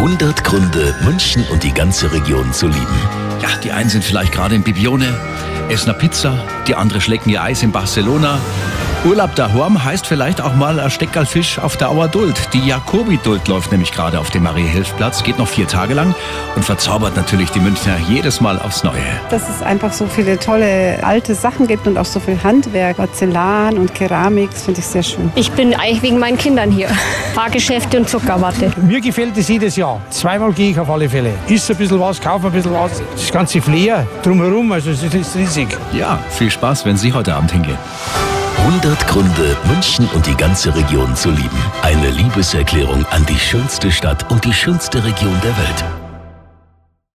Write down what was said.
100 Gründe, München und die ganze Region zu lieben. Ja, die einen sind vielleicht gerade in Bibione, essen eine Pizza, die andere schlecken ihr Eis in Barcelona. Urlaub daheim heißt vielleicht auch mal ein Steckerl Fisch auf der Auer Duld. Die Jakobi-Duld läuft nämlich gerade auf dem Marie-Hilf-Platz, geht noch vier Tage lang und verzaubert natürlich die Münchner jedes Mal aufs Neue. Dass es einfach so viele tolle alte Sachen gibt und auch so viel Handwerk, Porzellan und Keramik, das finde ich sehr schön. Ich bin eigentlich wegen meinen Kindern hier. Fahrgeschäfte und Zuckerwatte. Mir gefällt es jedes Jahr. Zweimal gehe ich auf alle Fälle. Isst ein bisschen was, kaufe ein bisschen was. Das ganze Flair drumherum, also es ist riesig. Ja, viel Spaß, wenn Sie heute Abend hingehen. 100 Gründe, München und die ganze Region zu lieben. Eine Liebeserklärung an die schönste Stadt und die schönste Region der Welt.